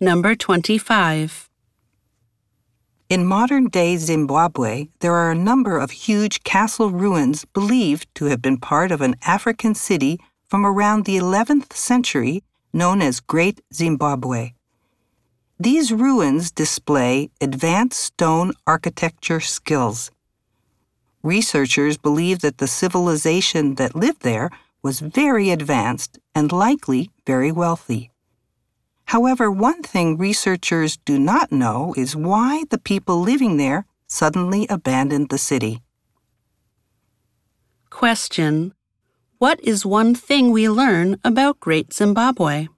Number 25. In modern day Zimbabwe, there are a number of huge castle ruins believed to have been part of an African city from around the 11th century known as Great Zimbabwe. These ruins display advanced stone architecture skills. Researchers believe that the civilization that lived there was very advanced and likely very wealthy. However, one thing researchers do not know is why the people living there suddenly abandoned the city. Question What is one thing we learn about Great Zimbabwe?